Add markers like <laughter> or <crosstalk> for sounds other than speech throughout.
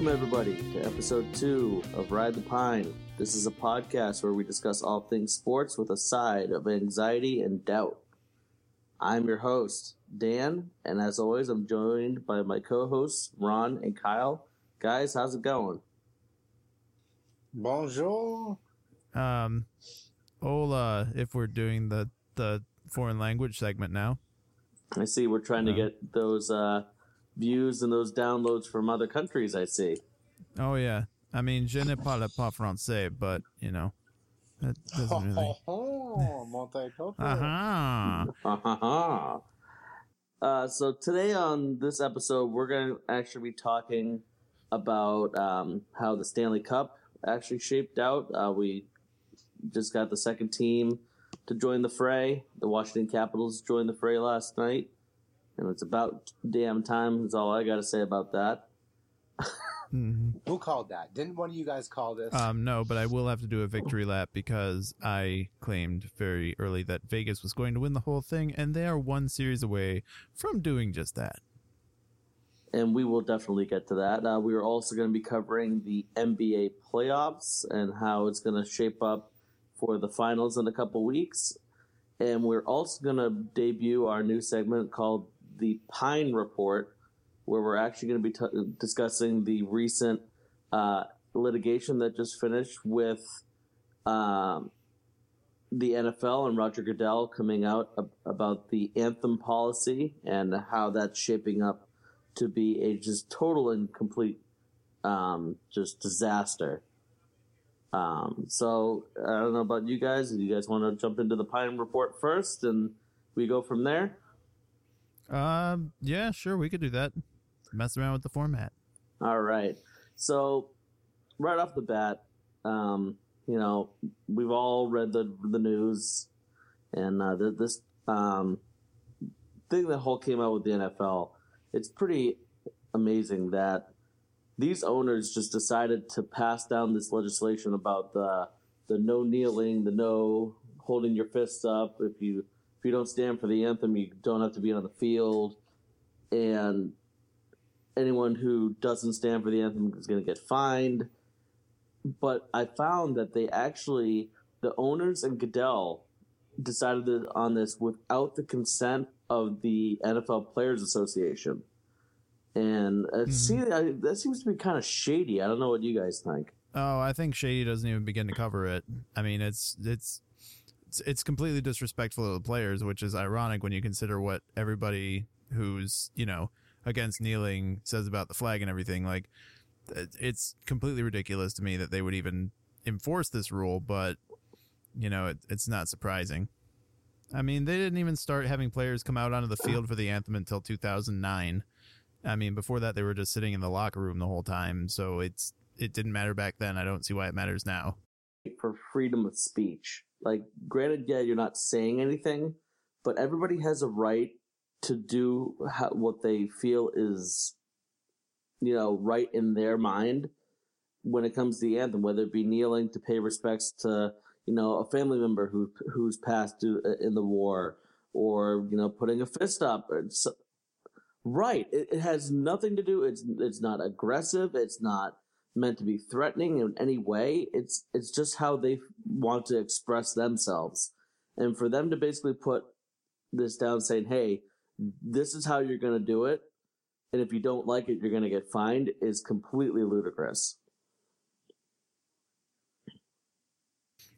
Welcome, everybody, to episode two of Ride the Pine. This is a podcast where we discuss all things sports with a side of anxiety and doubt. I'm your host, Dan, and as always, I'm joined by my co hosts, Ron and Kyle. Guys, how's it going? Bonjour. Um, hola, if we're doing the, the foreign language segment now. I see we're trying to get those uh, views and those downloads from other countries, I see. Oh, yeah. I mean, je ne parle pas français, but, you know, that doesn't really. <laughs> Oh, multicultural. Aha. Uh-huh. <laughs> Uh, so today on this episode, we're going to actually be talking about um, how the Stanley Cup actually shaped out. Uh, we just got the second team to join the fray. The Washington Capitals joined the fray last night, and it's about damn time. That's all I got to say about that. Who called that? Didn't one of you guys call this? Um, no, but I will have to do a victory lap because I claimed very early that Vegas was going to win the whole thing, and they are one series away from doing just that. and we will definitely get to that. Uh, we are also going to be covering the NBA playoffs and how it's going to shape up for the finals in a couple weeks. And we're also going to debut our new segment called the Pine Report, where we're actually going to be t- discussing the recent uh, litigation that just finished with um, the NFL and Roger Goodell coming out ab- about the anthem policy and how that's shaping up to be a just total and complete um, just disaster. Um, so I don't know about you guys. Do you guys want to jump into the Pine Report first, and we go from there? Um, yeah, sure, we could do that. Mess around with the format. All right. So right off the bat, um, you know, we've all read the the news, and uh, the, this um, thing that whole came out with the NFL. It's pretty amazing that these owners just decided to pass down this legislation about the the no kneeling, the no holding your fists up. If you if you don't stand for the anthem, you don't have to be on the field, and anyone who doesn't stand for the anthem is going to get fined. But I found that they actually, the owners and Goodell decided on this without the consent of the NFL Players Association. And uh, see, I, that seems to be kind of shady. I don't know what you guys think. Oh, I think Shady doesn't even begin to cover it. I mean, it's it's it's, it's completely disrespectful to the players, which is ironic when you consider what everybody who's you know against kneeling says about the flag and everything. Like, it's completely ridiculous to me that they would even enforce this rule, but you know, it, it's not surprising. I mean, they didn't even start having players come out onto the field for the anthem until 2009. I mean, before that, they were just sitting in the locker room the whole time. So it's it didn't matter back then. I don't see why it matters now. for freedom of speech. Like, granted, yeah, you're not saying anything, but everybody has a right to do what they feel is, you know, right in their mind when it comes to the anthem, whether it be kneeling to pay respects to, you know, a family member who who's passed to, uh, in the war, or you know, putting a fist up. Or so, right, it, it has nothing to do. It's it's not aggressive. It's not meant to be threatening in any way. It's it's just how they want to express themselves, and for them to basically put this down, saying, "Hey, this is how you're going to do it, and if you don't like it, you're going to get fined," is completely ludicrous.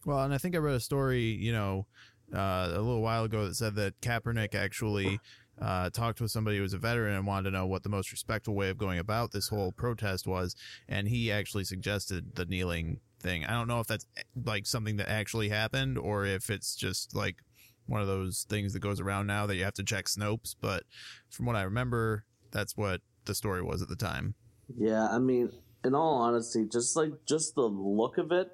Well, and I think I read a story, you know, uh, a little while ago that said that Kaepernick actually uh, talked with somebody who was a veteran and wanted to know what the most respectful way of going about this whole protest was, and he actually suggested the kneeling thing. I don't know if that's like something that actually happened or if it's just like one of those things that goes around now that you have to check Snopes. But from what I remember, that's what the story was at the time. Yeah, I mean, in all honesty, just like just the look of it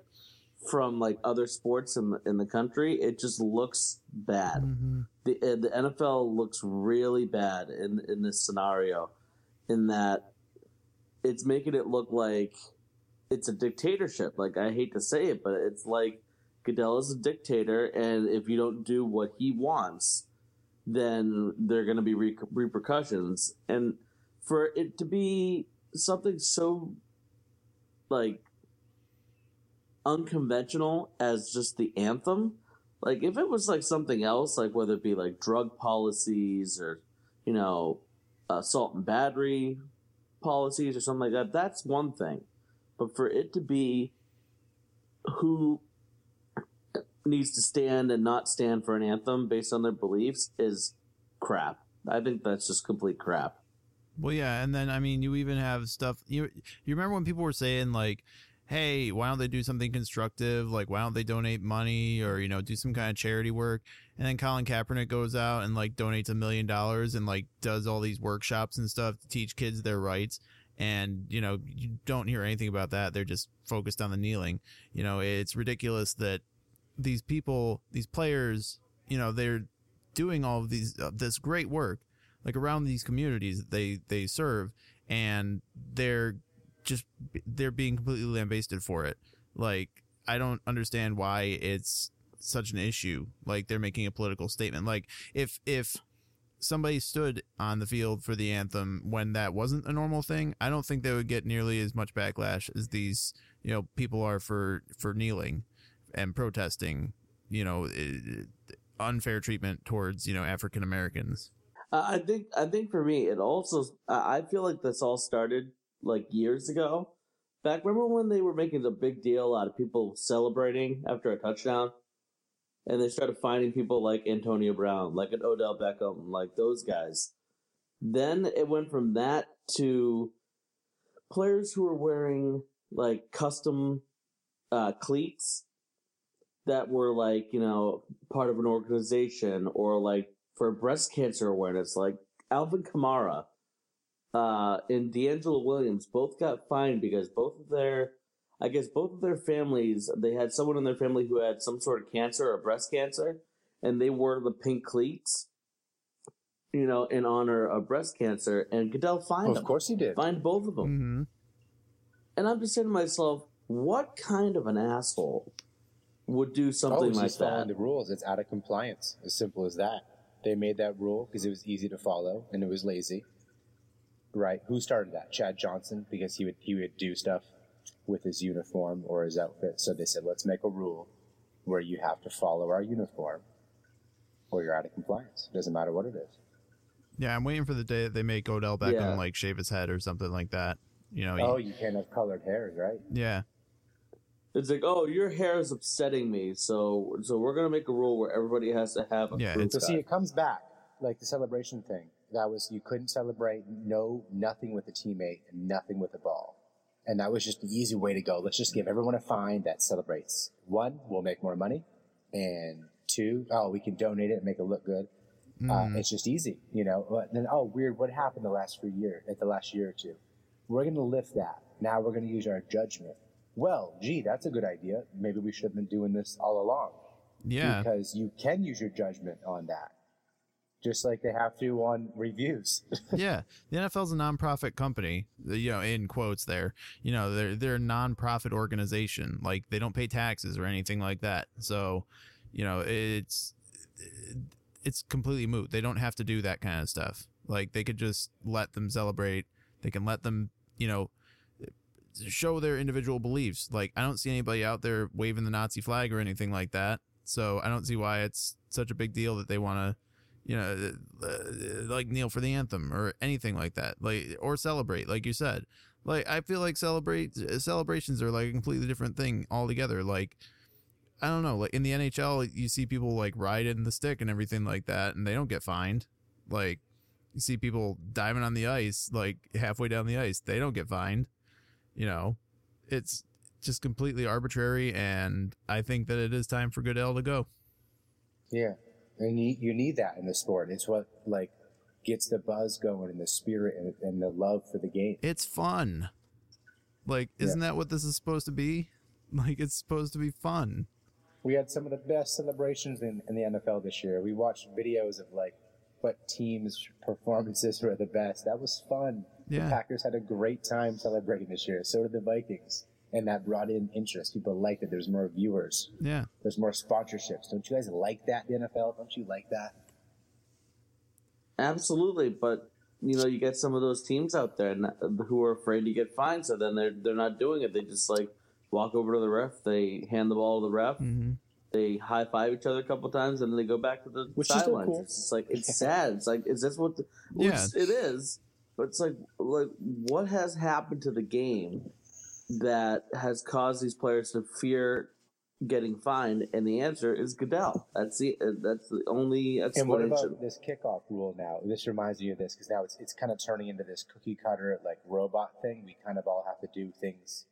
from like other sports in the, in the country, it just looks bad. The uh, the NFL looks really bad in in this scenario, in that it's making it look like it's a dictatorship. Like I hate to say it, but it's like Goodell is a dictator, and if you don't do what he wants, then there are going to be re- repercussions. And for it to be something so like unconventional as just the anthem. Like if it was like something else, like whether it be like drug policies or you know assault and battery policies or something like that, that's one thing. But for it to be who needs to stand and not stand for an anthem based on their beliefs is crap. I think that's just complete crap. Well, yeah, and then I mean, you even have stuff. You you remember when people were saying like, "Hey, why don't they do something constructive? Like, why don't they donate money or you know do some kind of charity work?" And then Colin Kaepernick goes out and like donates a million dollars and like does all these workshops and stuff to teach kids their rights. And you know you don't hear anything about that. They're just focused on the kneeling. You know, it's ridiculous that these people, these players, you know, they're doing all of these uh, this great work like around these communities that they they serve and they're just they're being completely lambasted for it. Like i don't understand why it's such an issue. Like they're making a political statement. Like if if somebody stood on the field for the anthem when that wasn't a normal thing i don't think they would get nearly as much backlash as these you know people are for for kneeling and protesting you know unfair treatment towards you know african americans. Uh, I think I think for me, it also I feel like this all started like years ago. Back remember when they were making a big deal out of people celebrating after a touchdown, and they started finding people like Antonio Brown, like an Odell Beckham, like those guys. Then it went from that to players who were wearing like custom uh, cleats that were like you know part of an organization or like for breast cancer awareness, like Alvin Kamara uh, and DeAngelo Williams both got fined because both of their, I guess both of their families, they had someone in their family who had some sort of cancer or breast cancer, and they wore the pink cleats, you know, in honor of breast cancer. And Goodell fined oh, them. Of course he did. Fined both of them. Mm-hmm. And I'm just saying to myself, what kind of an asshole would do something oh, like that? following the rules. It's out of compliance. As simple as that. They made that rule because it was easy to follow and it was lazy. Right? Who started that? Chad Johnson because he would he would do stuff with his uniform or his outfit. So they said, let's make a rule where you have to follow our uniform or you're out of compliance. It doesn't matter what it is. Yeah, I'm waiting for the day that they make Odell Beckham yeah. like shave his head or something like that. You know. Oh, he, you can't have colored hairs, right? Yeah. It's like, oh, your hair is upsetting me, so so we're gonna make a rule where everybody has to have a yeah. So see, it comes back like the celebration thing. That was you couldn't celebrate no nothing with a teammate and nothing with the ball, and that was just the easy way to go. Let's just give everyone a fine that celebrates. One, we'll make more money, and two, oh, we can donate it and make it look good. Mm. Uh, mm-hmm. it's just easy, you know. But then, oh, weird, what happened the last few years, at the last year or two? We're going to lift that. Now we're going to use our judgment well, gee, that's a good idea. Maybe we should have been doing this all along. Yeah. Because you can use your judgment on that. Just like they have to on reviews. <laughs> yeah. The NFL's a nonprofit company, you know, in quotes there. You know, they're they're a nonprofit organization. Like they don't pay taxes or anything like that. So, you know, it's it's completely moot. They don't have to do that kind of stuff. Like they could just let them celebrate. They can let them, you know, show their individual beliefs. Like I don't see anybody out there waving the Nazi flag or anything like that. So I don't see why it's such a big deal that they want to, you know, like kneel for the anthem or anything like that, like or celebrate, like you said. Like I feel like celebrate celebrations are like a completely different thing altogether. Like I don't know, like in the NHL, you see people like ride in the stick and everything like that, and they don't get fined. Like you see people diving on the ice, like halfway down the ice, they don't get fined you know, it's just completely arbitrary, and I think that it is time for Goodell to go. Yeah, and you, you need that in the sport. It's what like gets the buzz going and the spirit and, and the love for the game. It's fun. Like, isn't yeah. that what this is supposed to be? <laughs> Like, it's supposed to be fun. We had some of the best celebrations in, in the NFL this year. We watched videos of like what teams' performances were the best. That was fun. Yeah. The Packers had a great time celebrating this year. So did the Vikings. And that brought in interest. People liked it. There's more viewers. Yeah. There's more sponsorships. Don't you guys like that, the NFL? Don't you like that? Absolutely. But you know you get some of those teams out there who are afraid to get fined, so then they're they're not doing it. They just like walk over to the ref, they hand the ball to the ref, Mm-hmm. they high five each other a couple times, and then they go back to the Which is sidelines. cool. It's just like it's <laughs> sad. It's like is this what? The, which Yeah. it is. But it's like like what has happened to the game that has caused these players to fear getting fined? And the answer is Goodell. That's the that's the only And what explanation. about this kickoff rule now? This reminds me of this because now it's it's kind of turning into this cookie cutter like robot thing. We kind of all have to do things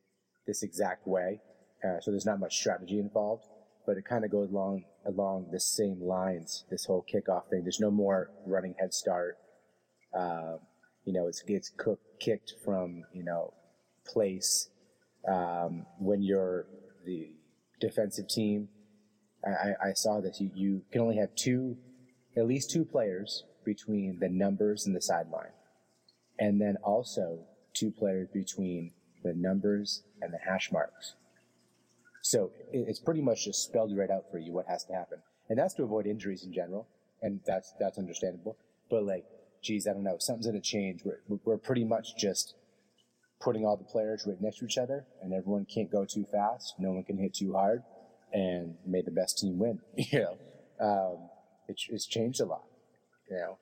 this exact way, uh, so there's not much strategy involved. But it kind of goes along along the same lines. This whole kickoff thing. There's no more running head start. Uh, you know, it's it's cook, kicked from you know place um, when you're the defensive team. I, I, saw this. You, you can only have two, at least two players between the numbers and the sideline. And then also two players between the numbers and the hash marks. So it's pretty much just spelled right out for you what has to happen. And that's to avoid injuries in general. And that's, that's understandable. But like, geez, I don't know. Something's going to change. We're, we're pretty much just putting all the players right next to each other and everyone can't go too fast. No one can hit too hard and may the best team win. <laughs> You know, um, it's, it's changed a lot. You know,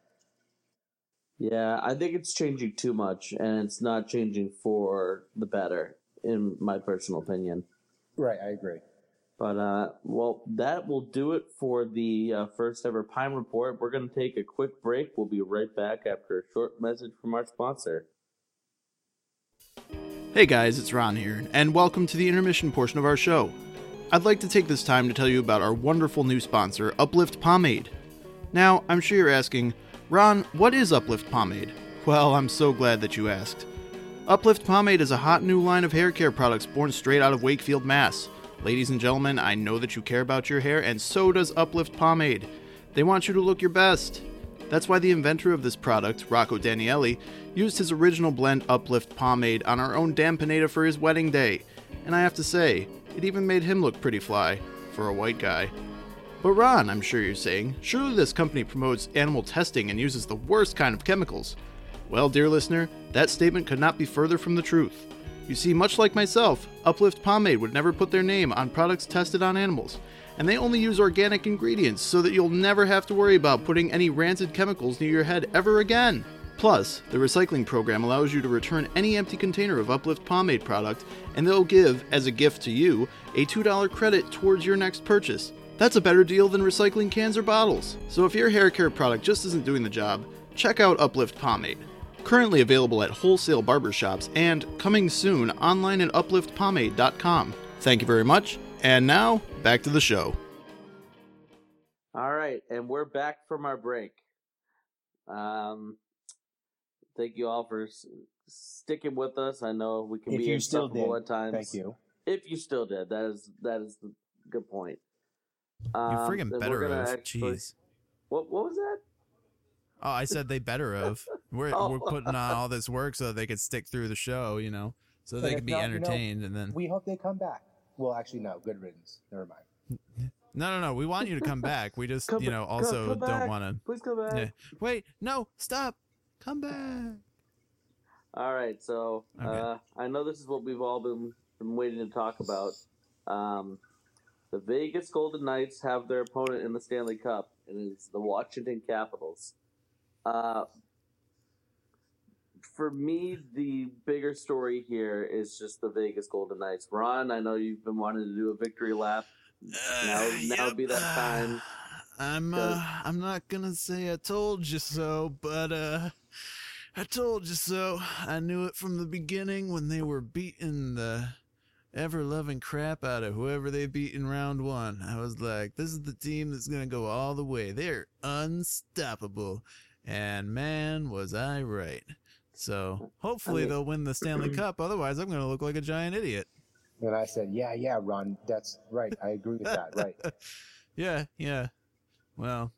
Yeah, I think it's changing too much, and it's not changing for the better, in my personal opinion. right? I agree. But uh, well, that will do it for the uh, first ever Pine Report. We're going to take a quick break. We'll be right back after a short message from our sponsor. Hey guys, it's Ron here, and welcome to the intermission portion of our show. I'd like to take this time to tell you about our wonderful new sponsor, Uplift Pomade. Now, I'm sure you're asking, Ron, what is Uplift Pomade? Well, I'm so glad that you asked. Uplift Pomade is a hot new line of hair care products born straight out of Wakefield, Mass. Ladies and gentlemen, I know that you care about your hair, and so does Uplift Pomade. They want you to look your best. That's why the inventor of this product, Rocco Danielli, used his original blend Uplift Pomade on our own Dan Pineda for his wedding day. And I have to say, it even made him look pretty fly, for a white guy. But Ron, I'm sure you're saying, surely this company promotes animal testing and uses the worst kind of chemicals. Well, dear listener, that statement could not be further from the truth. You see, much like myself, Uplift Pomade would never put their name on products tested on animals, and they only use organic ingredients so that you'll never have to worry about putting any rancid chemicals near your head ever again. Plus, the recycling program allows you to return any empty container of Uplift Pomade product, and they'll give, as a gift to you, a $2 credit towards your next purchase. That's a better deal than recycling cans or bottles. So if your hair care product just isn't doing the job, check out Uplift Pomade. Currently available at wholesale barbershops and coming soon online at upliftpomade.com. Thank you very much, and now back to the show. All right, and we're back from our break. Um, thank you all for s- sticking with us. I know we can If be you still insufferable did, at times. Thank you. If you still did, that is that is the good point. You Um, friggin' then better gonna actually- Jeez. What what was that? Oh, I said they better of. <laughs> We're Oh. we're putting on all this work so they could stick through the show, you know, so But they if could be not, you know, entertained. and then We hope they come back. Well, actually, no. Good riddance. Never mind. no, no, no. We want you to come back. We just Come you know also come back. don't want to. Please come back. Yeah. Wait, no, stop. Come back. All right, so Okay. uh, I know this is what we've all been, been waiting to talk about. Um, the Vegas Golden Knights have their opponent in the Stanley Cup, and it's the Washington Capitals. Uh, for me, the bigger story here is just the Vegas Golden Knights. Ron, I know you've been wanting to do a victory lap. Now- now would be that time. <sighs> I'm uh, I'm not gonna say I told you so, but uh, I told you so. I knew it from the beginning when they were beating the ever loving crap out of whoever they beat in round one. I was like, this is the team that's gonna go all the way. They're unstoppable, and man, was I right. So hopefully mean- they'll win the Stanley <clears throat> Cup. Otherwise, I'm gonna look like a giant idiot. And I said, yeah, yeah, Ron. That's right. I agree with that. Right. <laughs> yeah, yeah. Well,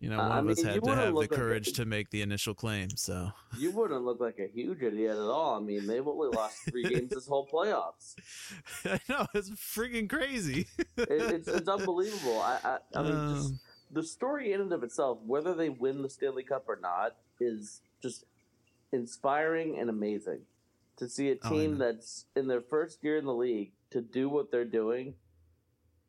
you know, Uh, one I of us mean, you had to have the look like a- courage to make the initial claim. So You wouldn't look like a huge idiot at all. I mean, they've only lost three games this whole playoffs. <laughs> I know it's freaking crazy. It, it's, it's unbelievable. I, I, I mean, just Um, the story in and of itself, whether they win the Stanley Cup or not, is just inspiring and amazing to see a Oh, team know. that's in their first year in the league to do what they're doing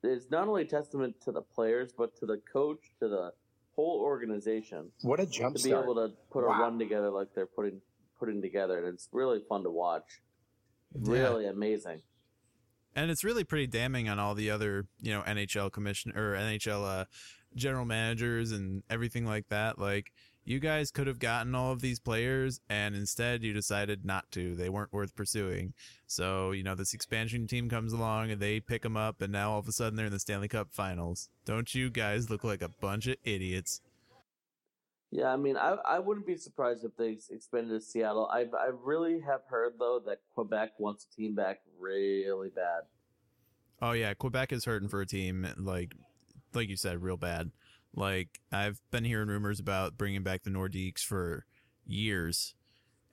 is not only a testament to the players but to the coach to the whole organization What a jump to be start. able to put Wow. a run together like they're putting putting together and it's really fun to watch Yeah. really amazing and it's really pretty damning on all the other you know NHL commission or NHL uh, general managers and everything like that. Like you guys could have gotten all of these players, and instead you decided not to. They weren't worth pursuing. So you know this expansion team comes along and they pick them up, and now all of a sudden they're in the Stanley Cup Finals. Don't you guys look like a bunch of idiots? Yeah, I mean, I I wouldn't be surprised if they expanded to Seattle. I I really have heard though that Quebec wants a team back really bad. Oh yeah, Quebec is hurting for a team like like you said, real bad. Like I've been hearing rumors about bringing back the Nordiques for years.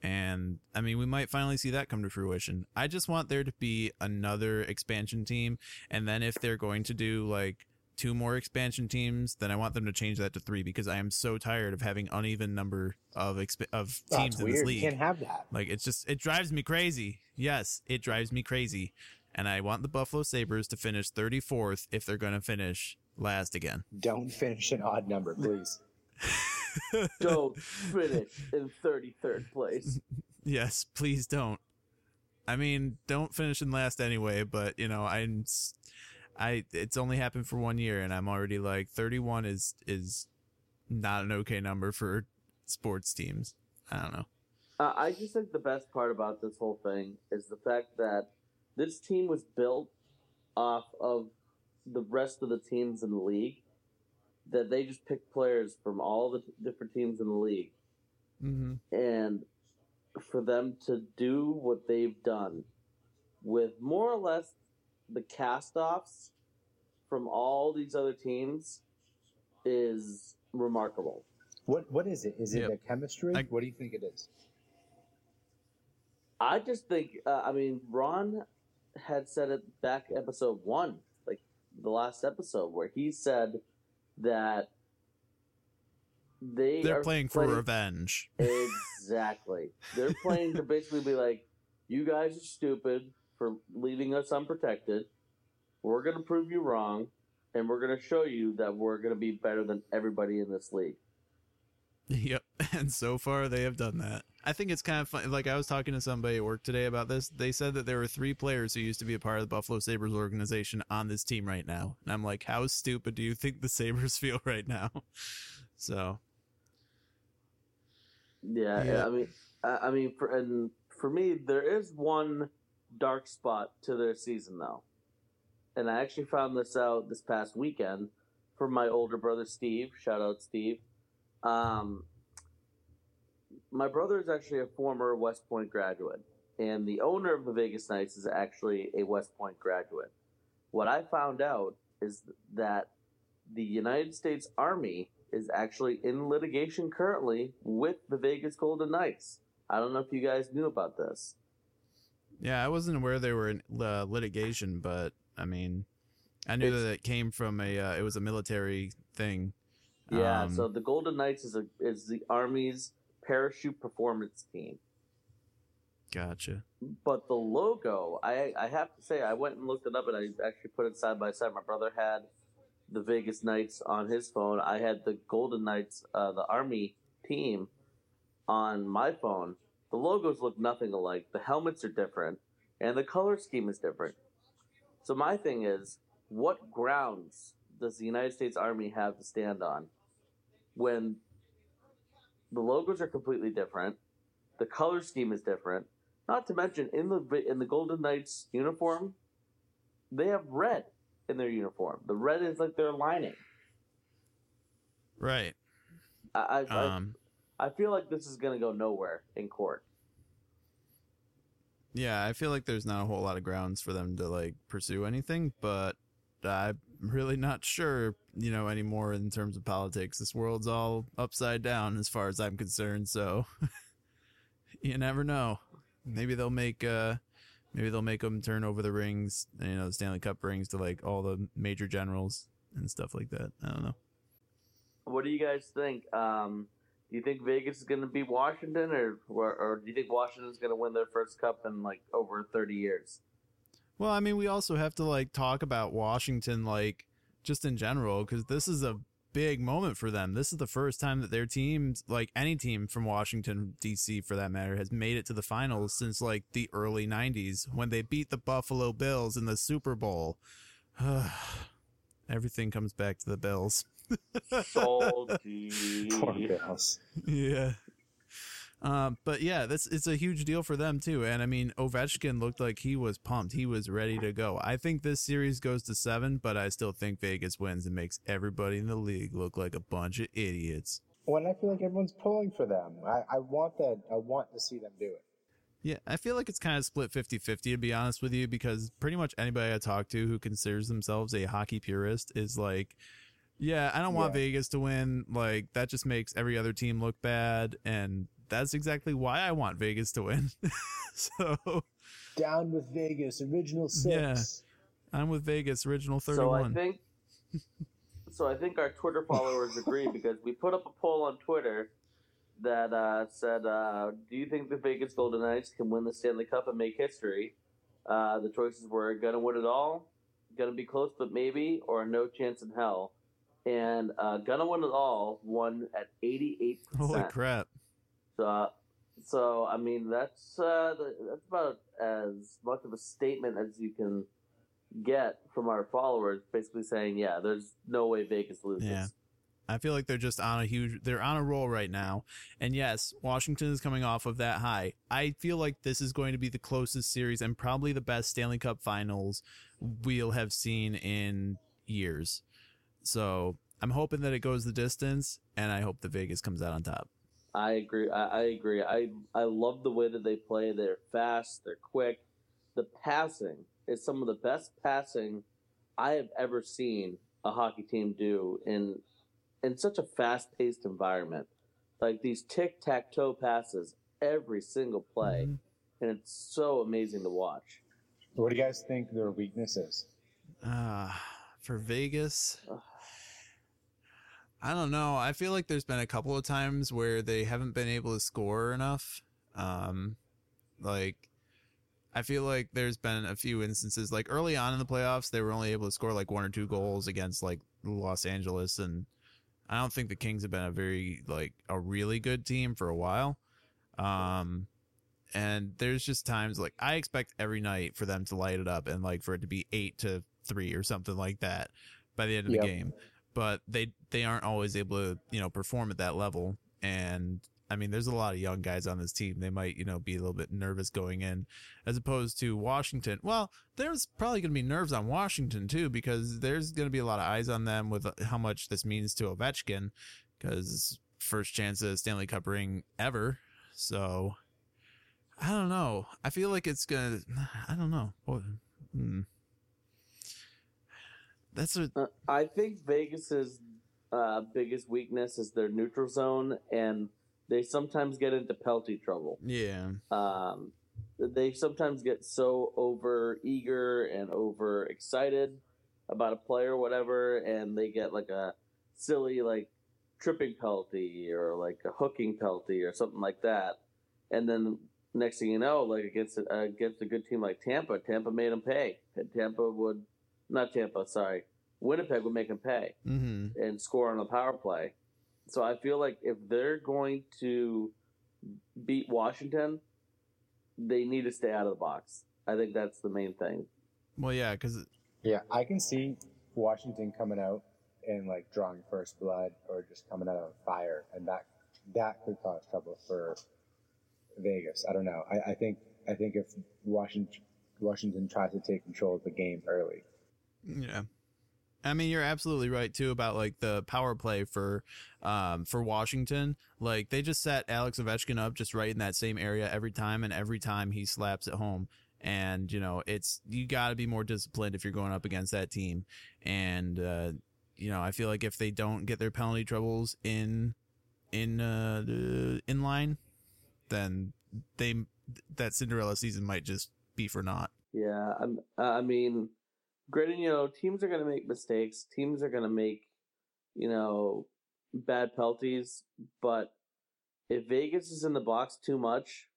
And I mean, we might finally see that come to fruition. I just want there to be another expansion team and then if they're going to do like two more expansion teams, then I want them to change that to 3 because I am so tired of having uneven number of exp- of teams in this You league. can't have that. Like it's just it drives me crazy. Yes, it drives me crazy. And I want the Buffalo Sabres to finish 34th if they're going to finish last again. Don't finish an odd number, please. <laughs> Don't finish in thirty third place. <laughs> Yes, please don't. I mean, don't finish in last anyway, but you know, I'm s- I it's only happened for one year and I'm already like 31 is is not an okay number for sports teams. I don't know. Uh, I just think the best part about this whole thing is the fact that this team was built off of the rest of the teams in the league. That they just picked players from all the different teams in the league, Mhm. and for them to do what they've done with more or less the cast-offs from all these other teams is remarkable. What What is it? Is it Yep. the chemistry? I- what do you think it is? I just think, uh, I mean, Ron had said it back episode one, like the last episode, where he said that they They're are playing for revenge. <laughs> <laughs> Exactly. They're playing to basically be like, you guys are stupid for leaving us unprotected. We're going to prove you wrong, and we're going to show you that we're going to be better than everybody in this league. Yep. <laughs> And so far they have done that. I think it's kind of fun. Like I was talking to somebody at work today about this. They said that there were three players who used to be a part of the Buffalo Sabres organization on this team right now. And I'm like, how stupid do you think the <laughs> Sabres feel right now? <laughs> So, Yeah, Yeah. I mean, I, I mean, for, and for me, there is one dark spot to their season though, and I actually found this out this past weekend from my older brother Steve. Shout out Steve. Um, my brother is actually a former West Point graduate, and the owner of the Vegas Knights is actually a West Point graduate. What I found out is that the United States Army is actually in litigation currently with the Vegas Golden Knights. I don't know if you guys knew about this. yeah, I wasn't aware they were in uh, litigation, but I mean, I knew It's- that it came from a, uh, it was a military thing. Yeah, Um, so the Golden Knights is a is the Army's parachute performance team. Gotcha. But the logo, I I have to say, I went and looked it up, and I actually put it side by side. My brother had the Vegas Knights on his phone. I had the Golden Knights, uh, the Army team, on my phone. The logos look nothing alike. The helmets are different, and the color scheme is different. So my thing is, what grounds does the United States Army have to stand on when the logos are completely different, the color scheme is different, not to mention in the in the Golden Knights uniform, they have red in their uniform. The red is like their lining. Right. I I, Um, I, I feel like this is gonna go nowhere in court. Yeah, I feel like there's not a whole lot of grounds for them to like pursue anything, but I'm really not sure, you know, anymore in terms of politics. This world's all upside down as far as I'm concerned, so <laughs> you never know. Maybe they'll make uh maybe they'll make them turn over the rings, you know, the Stanley Cup rings to like all the major generals and stuff like that. I don't know. What do you guys think? Um, Do you think Vegas is going to be Washington, or, or or do you think Washington's going to win their first cup in like over thirty years? Well, I mean, we also have to like talk about Washington, like just in general, because this is a big moment for them. This is the first time that their teams, like any team from Washington D.C. for that matter, has made it to the finals since like the early '90s when they beat the Buffalo Bills in the Super Bowl. <sighs> Everything comes back to the Bills. <laughs> Salty. Poor Bills. yeah. Um, but yeah, that's it's a huge deal for them too. And I mean, Ovechkin looked like he was pumped. He was ready to go. I think this series goes to seven, but I still think Vegas wins and makes everybody in the league look like a bunch of idiots. When I feel like everyone's pulling for them, I, I want that. I want to see them do it. Yeah, I feel like it's kind of split 50 50 to be honest with you, because pretty much anybody I talk to who considers themselves a hockey purist is like, yeah, I don't want Yeah. Vegas to win. Like, that just makes every other team look bad. And that's exactly why I want Vegas to win. <laughs> so Down with Vegas, original six. I'm with Vegas, original thirty-one. So I think. <laughs> So I think our Twitter followers agree because we put up a poll on Twitter that uh, said, uh, "Do you think the Vegas Golden Knights can win the Stanley Cup and make history?" Uh, the choices were "Gonna win it all," "Gonna be close but maybe," or "No chance in hell." And uh, "Gonna win it all" won at 88%. Holy crap. So, uh, so I mean, that's uh, that's about as much of a statement as you can get from our followers, basically saying, yeah, there's no way Vegas loses. Yeah. I feel like they're just on a huge they're on a roll right now. And yes, Washington is coming off of that high. I feel like this is going to be the closest series and probably the best Stanley Cup finals we'll have seen in years. So, I'm hoping that it goes the distance and I hope that Vegas comes out on top. I agree. I, I agree. I I love the way that they play. They're fast. They're quick. The passing is some of the best passing I have ever seen a hockey team do in in such a fast paced environment. Like these tic tac toe passes every single play, Mhm. and it's so amazing to watch. What do you guys think their weakness is? Uh, for Vegas, I don't know. I feel like there's been a couple of times where they haven't been able to score enough. Um, like, I feel like there's been a few instances, like early on in the playoffs, they were only able to score like one or two goals against like Los Angeles, and I don't think the Kings have been a very like a really good team for a while. Um, and there's just times like I expect every night for them to light it up and like for it to be eight to three or something like that by the end of Yep. the game. But they they aren't always able to you know perform at that level. And I mean, there's a lot of young guys on this team. They might you know be a little bit nervous going in, as opposed to Washington. Well, there's probably going to be nerves on Washington too because there's going to be a lot of eyes on them with how much this means to Ovechkin because first chance at Stanley Cup ring ever. So I don't know. I feel like it's gonna. <sighs> I don't know. Hmm. That's a Uh, I think Vegas's uh, biggest weakness is their neutral zone, and they sometimes get into penalty trouble. yeah. um, they sometimes get so over eager and over excited about a player or whatever and they get like a silly like tripping penalty or like a hooking penalty or something like that and then next thing you know like against a, against a good team like tampa tampa made them pay and tampa would not tampa sorry winnipeg would make them pay Mm-hmm. and score on a power play. So I feel like if they're going to beat Washington, they need to stay out of the box. I think that's the main thing. Well, yeah, because Yeah, I can see Washington coming out and like drawing first blood or just coming out on fire, and that that could cause trouble for Vegas. I don't know. I, I think I think if Washington Washington tries to take control of the game early, yeah. I mean, you're absolutely right too about like the power play for, um, for Washington. Like they just set Alex Ovechkin up just right in that same area every time, and every time he slaps it home. And you know, it's you got to be more disciplined if you're going up against that team. And uh, you know, I feel like if they don't get their penalty troubles in, in uh, in line, then they that Cinderella season might just be for naught. Yeah, I'm, I mean, granted, you know, teams are going to make mistakes. Teams are going to make, you know, bad penalties. But if Vegas is in the box too much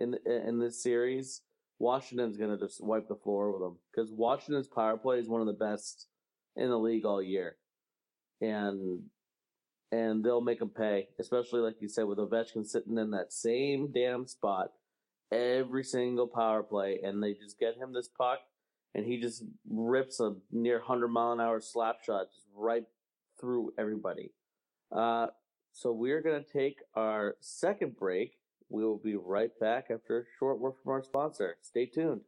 in in this series, Washington's going to just wipe the floor with them because Washington's power play is one of the best in the league all year, and and they'll make them pay, especially like you said with Ovechkin sitting in that same damn spot every single power play, and they just get him this puck, and he just rips a near hundred mile an hour slap shot just right through everybody. Uh, so we're gonna take our second break we will be right back after a short word from our sponsor. Stay tuned.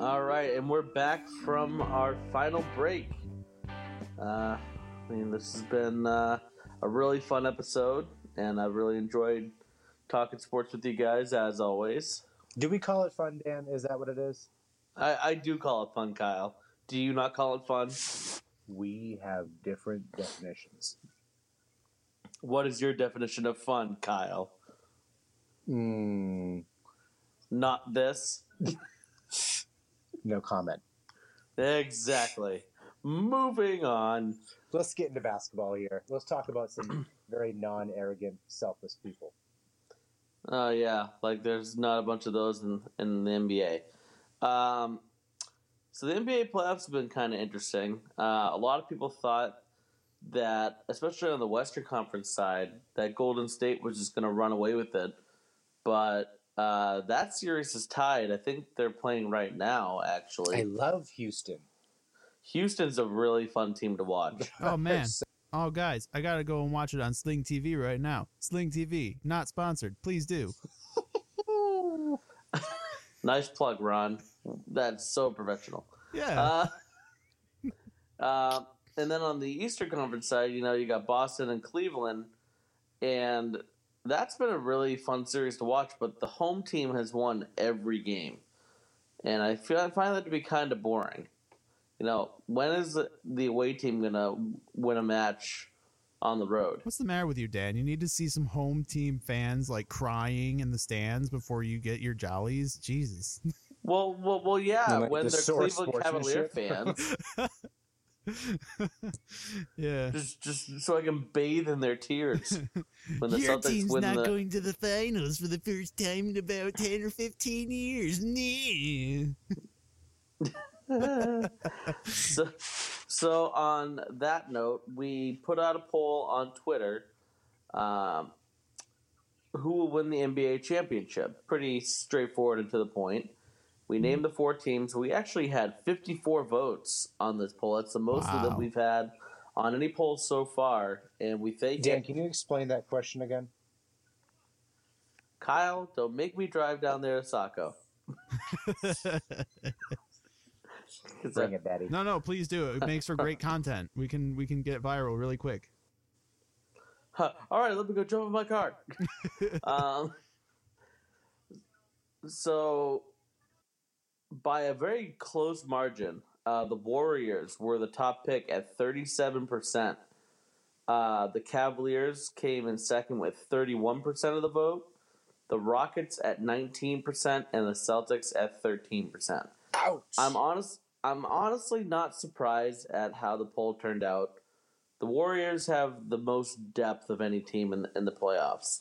And we're back from our final break. Uh, I mean, this has been uh, a really fun episode, and I've really enjoyed talking sports with you guys as always. Do we call it fun, Dan? Is that what it is? I, I do call it fun, Kyle. Do you not call it fun? We have different definitions. What is your definition of fun, Kyle? Mm. Not this. <laughs> no comment. Exactly. Moving on. Let's get into basketball here. Let's talk about some <clears throat> very non arrogant, selfless people. Oh, uh, yeah. Like there's not a bunch of those in, in the NBA. Um, so the NBA playoffs have been kind of interesting. Uh, a lot of people thought that, especially on the Western Conference side, that Golden State was just going to run away with it. But uh, that series is tied. I think they're playing right now. Actually, I love Houston. Houston's a really fun team to watch. <laughs> Oh man. Oh guys, I gotta go and watch it on Sling TV right now. Sling TV, not sponsored. Please do. <laughs> nice plug, Ron. That's so professional. Yeah. Uh, <laughs> uh, and then on the Eastern Conference side, you know, you got Boston and Cleveland, and that's been a really fun series to watch. But the home team has won every game, and I feel I find that to be kind of boring. You know, when is the away team gonna win a match on the road? What's the matter with you, Dan? You need to see some home team fans like crying in the stands before you get your jollies. Jesus. Well, well, well, yeah. Like when the they're Cleveland Cavalier fans. <laughs> <laughs> yeah. Just just so I can bathe in their tears. <laughs> When the Your Celtics team's win not the... going to the finals for the first time in about ten or fifteen years. <laughs> so, so on that note, we put out a poll on Twitter. Um, who will win the NBA championship? Pretty straightforward and to the point. We named the four teams. We actually had 54 votes on this poll. That's the most wow. that we've had on any poll so far. And we thank Dan, can you explain that question again? Kyle, don't make me drive down there to Saco. <laughs> Bring it, Daddy. No, no, please do. It It makes for great content. We can we can get viral really quick. Huh. All right, let me go jump in my car. <laughs> um, so by a very close margin, uh, the Warriors were the top pick at 37%. Uh, the Cavaliers came in second with 31% of the vote. The Rockets at 19% and the Celtics at 13%. Ouch. I'm honest I'm honestly not surprised at how the poll turned out. The Warriors have the most depth of any team in the, in the playoffs.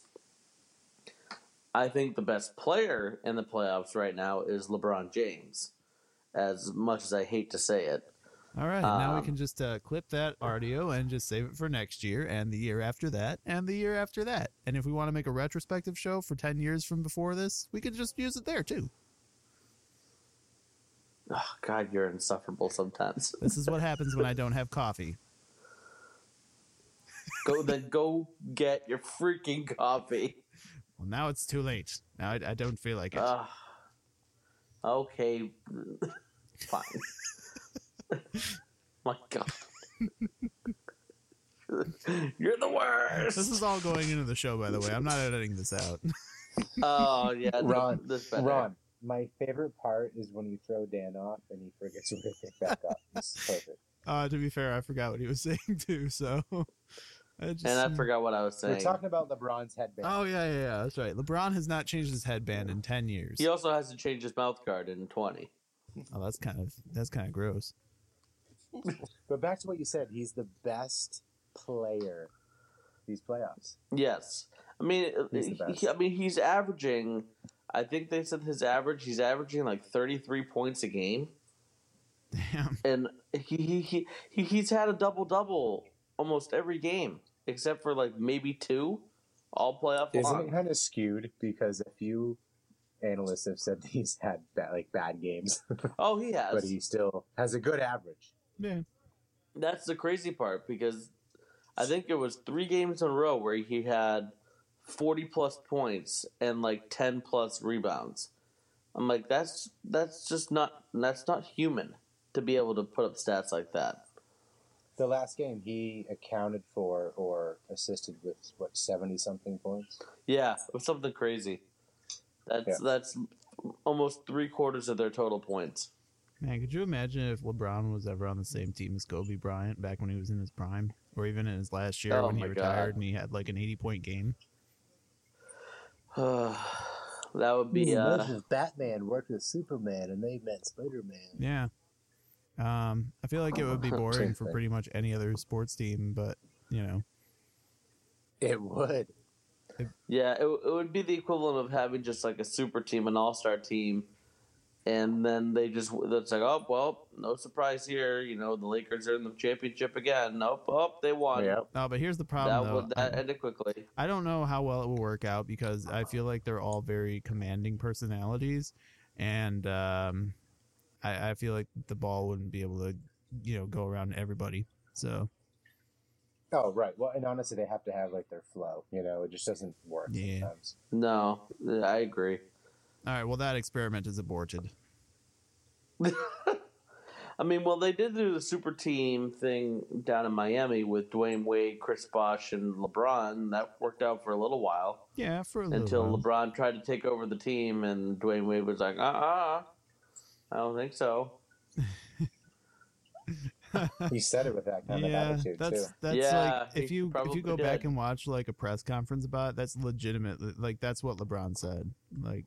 I think the best player in the playoffs right now is LeBron James. As much as I hate to say it. All right, um, now we um, can just uh, clip that audio and just save it for next year and the year after that and the year after that. And if we want to make a retrospective show for 10 years from before this, we could just use it there too. Oh, God, you're insufferable sometimes. this is what happens when I don't have coffee. go then go get your freaking coffee. Well, now it's too late. Now I, I don't feel like it. Uh, okay, <laughs> fine. My God. <laughs> You're the worst. This is all going into the show, by the way. I'm not editing this out. <laughs> oh yeah, Ron. This Ron, My favorite part is when you throw Dan off and he forgets to pick back up. It's perfect. Uh, to be fair, I forgot what he was saying too. So, I just, And I uh, forgot what I was saying. We're talking about LeBron's headband. Oh yeah, yeah, yeah. That's right. LeBron has not changed his headband in ten years. He also has to change his mouth guard in 20. Oh, that's kind of that's kind of gross. <laughs> But back to what you said, he's the best player these playoffs. Yes. I mean, uh, He's the he- I mean, he's averaging. I think they said his average. He's averaging like thirty-three points a game, Damn. and he he, he, he he's had a double double almost every game except for like maybe two, all playoff Isn't long. it kind of skewed because a few analysts have said <laughs> he's had bad, like bad games, <laughs> Oh, he has. but he still has a good average. Yeah. That's the crazy part because I think it was three games in a row where he had 40 plus points and like 10 plus rebounds. I'm like that's that's just not that's not human to be able to put up stats like that. The last game, he accounted for or assisted with what seventy something points. Yeah, it was something crazy. That's Yeah. that's almost three quarters of their total points. Man, could you imagine if LeBron was ever on the same team as Kobe Bryant back when he was in his prime, or even in his last year Oh when he retired God. and he had like an eighty-point game? <sighs> that would be uh, if Batman worked with Superman and they met Spider Man. Yeah. Um, I feel like it would be <laughs> boring for pretty much any other sports team, but you know, It would. Yeah, it, it would be the equivalent of having just like a super team, an all star team, and then they just that's like, oh well, no surprise here. You know, the Lakers are in the championship again. Nope, oh they won. Yep. no. But here's the That problem, though. would that I- ended quickly. I don't know how well it will work out because I feel like they're all very commanding personalities, and um, I, I feel like the ball wouldn't be able to, you know, go around everybody. So Oh right. Well, and honestly, they have to have like their flow. You know, it just doesn't work Yeah. sometimes. No, I agree. all right, well that experiment is aborted. <laughs> I mean, well, they did do the super team thing down in Miami with Dwyane Wade, Chris Bosh, and LeBron. That worked out for a little while Yeah, for a little until while. LeBron tried to take over the team, and Dwyane Wade was like, uh uh I don't think so. <laughs> He said it with that kind yeah, of attitude that's too. that's Yeah, like if you if you go back and watch like a press conference about it, that's legitimate. Like that's what LeBron said. Like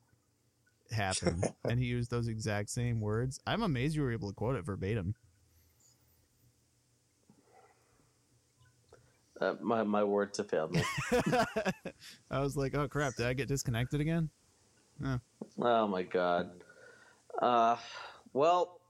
happened, <laughs> and he used those exact same words. I'm amazed you were able to quote it verbatim. Uh, my my words have failed me. <laughs> I was like, oh crap, did I get disconnected again? Oh my god. Uh, well,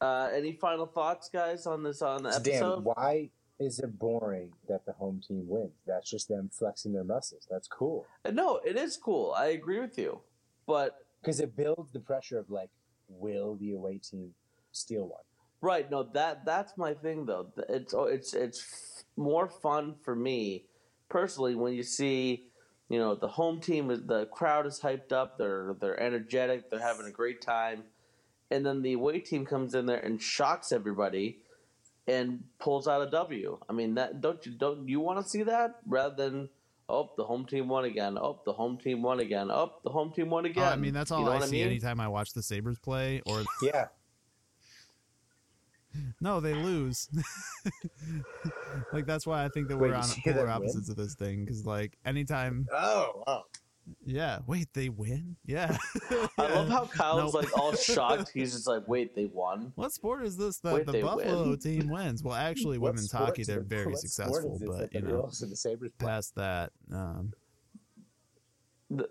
uh, any final thoughts, guys, on this on the episode? why is it boring that the home team wins? That's just them flexing their muscles. That's cool Uh, No, it is cool. I agree with you, but because it builds the pressure of like, will the away team steal one? right, no, that that's my thing though. It's it's it's more fun for me personally when you see. You know the home team is the crowd is hyped up. They're they're energetic. They're having a great time, and then the away team comes in there and shocks everybody, and pulls out a W. I mean that don't you don't you want to see that rather than oh the home team won again. Oh the home team won again. Oh the home team won Oh, again. I mean, that's all You know I what see mean? anytime I watch the Sabres play. Or Yeah, no, they lose. <laughs> like that's why I think that Wait, we're on see polar them win? opposites of this thing. Because like anytime, Oh, oh. yeah. Wait, they win? Yeah. I love how <laughs> Kyle's No. like all shocked. <laughs> He's just like, wait, they won. What sport is this that Wait, the they Buffalo win? team wins? Well, actually, What women's hockey they're it- very successful, but you know, the Sabres past that, um, The,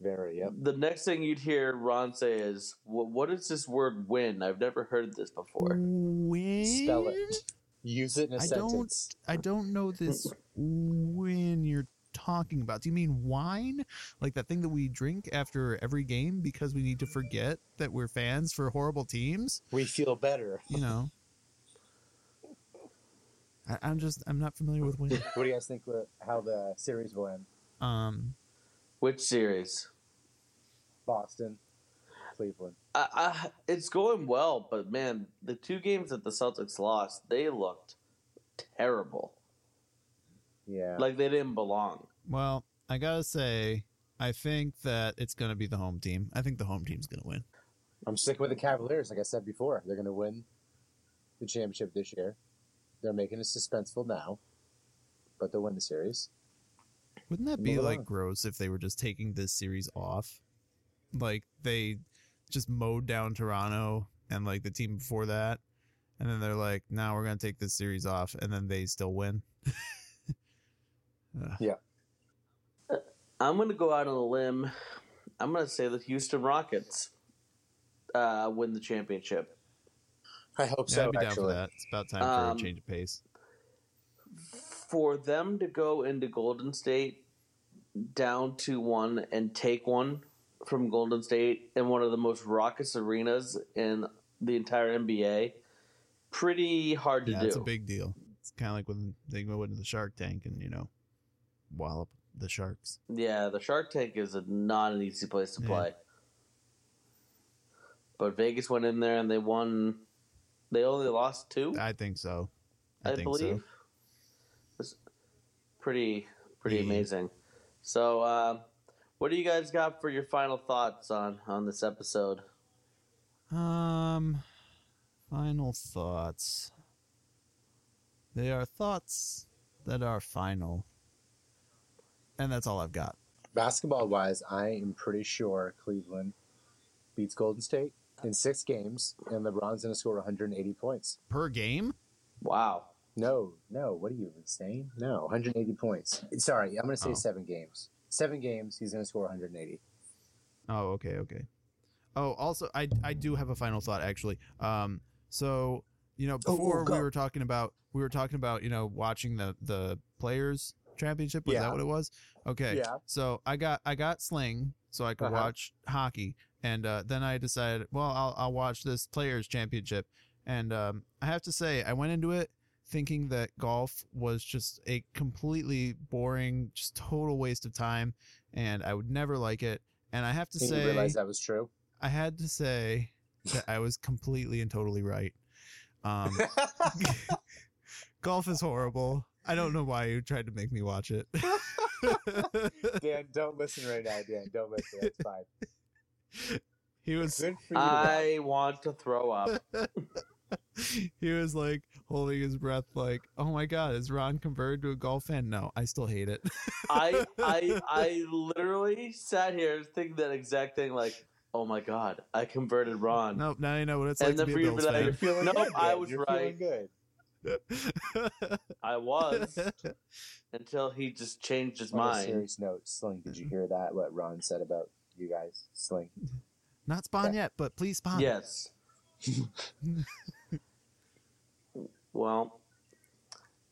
Very, yep. the next thing you'd hear Ron say is, "What what is this word win? I've never heard this before." win. Spell it. Use it in a I don't- I don't know this win you're talking about. Do you mean wine? Like that thing that we drink after every game because we need to forget that we're fans for horrible teams? We feel better. You know. I, I'm just I'm not familiar with win. <laughs> What do you guys think? uh, How the series will end? Um, Which series? Boston, Cleveland. I, I, it's going well, but man, the two games that the Celtics lost, they looked terrible. Yeah. Like they didn't belong. well, I gotta say, I think that it's going to be the home team. I think the home team's going to win. I'm sick with the Cavaliers. Like I said before, they're going to win the championship this year. They're making it suspenseful now, but they'll win the series. Wouldn't that be Move like gross if they were just taking this series off? Like they just mowed down Toronto and like the team before that, and then they're like, "Now we're gonna take this series off," and then they still win. <laughs> Yeah, I'm going to go out on a limb. I'm going to say the Houston Rockets uh, win the championship. I hope Yeah, so. I'd be down for that. It's about time Um, for a change of pace. For them to go into Golden State down to one and take one from Golden State in one of the most raucous arenas in the entire NBA, pretty hard to Yeah, do. it's a big deal. It's kind of like when they go into the Shark Tank and you know, wallop the sharks. Yeah, the Shark Tank is a, not an easy place to Yeah. play. But Vegas went in there and they won. They only lost two, I think so. I, I, think believe. so. It's pretty pretty amazing. So, uh, what do you guys got for your final thoughts on on this episode? Um, final thoughts. They are thoughts that are final, and that's all I've got. basketball wise, I am pretty sure Cleveland beats Golden State in six games, and LeBron's going to score 180 points. Per game? Wow. No, no. What are you insane? No, 180 points. Sorry, I'm going to say Oh. seven games. Seven games, he's going to score 180. Oh, okay, okay. Oh, also, I I do have a final thought actually. Um, so you know, Oh, oh, before we were talking about we were talking about you know watching the the players championship. Was Yeah. that what it was? Okay. Yeah. So I got I got Sling, so I could Uh-huh. watch hockey, and uh, then I decided, well, I'll I'll watch this players championship, and um, I have to say, I went into it thinking that golf was just a completely boring, just total waste of time, and I would never like it. And I have to Did say, you realize that was true? I had to say that I was completely and totally right. Um, <laughs> golf is horrible. I don't know why you tried to make me watch it. <laughs> Dan, don't listen right now, Dan. Don't listen. That's fine. he was Good for you. I want to throw up. <laughs> <laughs> he was like holding his breath like, "Oh my god, is Ron converted to a golf fan?" No, I still hate it. I I <laughs> I literally sat here thinking that exact thing. Like, oh my god, I converted Ron. nope, now you know what it's And like to then be a for you Bills be <laughs> You're feeling Nope, good, I was You're right. Feeling good. I was until he just changed his On a mind. serious note, Sling, did you hear that? What Ron said about you guys, Sling? Not spawn Yeah. yet, but please spawn. Yes. Well,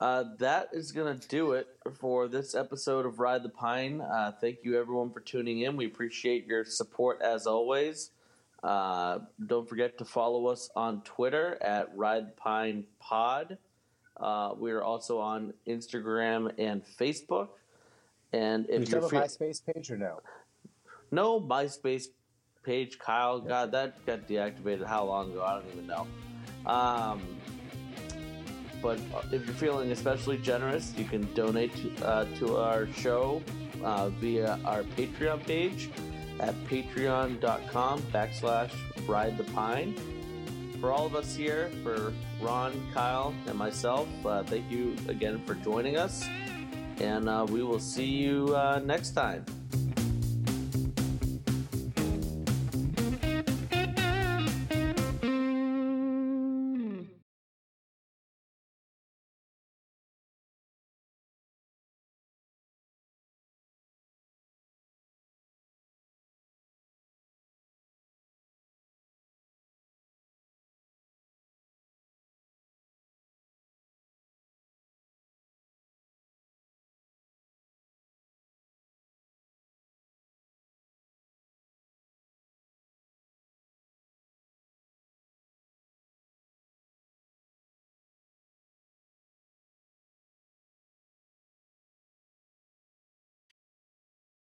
uh, that is going to do it for this episode of Ride the Pine. Uh, thank you, everyone, for tuning in. We appreciate your support as always. Uh, don't forget to follow us on Twitter at Ride the Pine Pod. Uh, we are also on Instagram and Facebook. And if you're have a MySpace page or no? no MySpace page, Kyle. God, that got deactivated how long ago? I don't even know. Um, but if you're feeling especially generous, you can donate to, uh, to our show uh, via our Patreon page at patreon.com backslash ride the pine. For all of us here, for Ron, Kyle, and myself, uh, thank you again for joining us. And uh, we will see you uh, next time.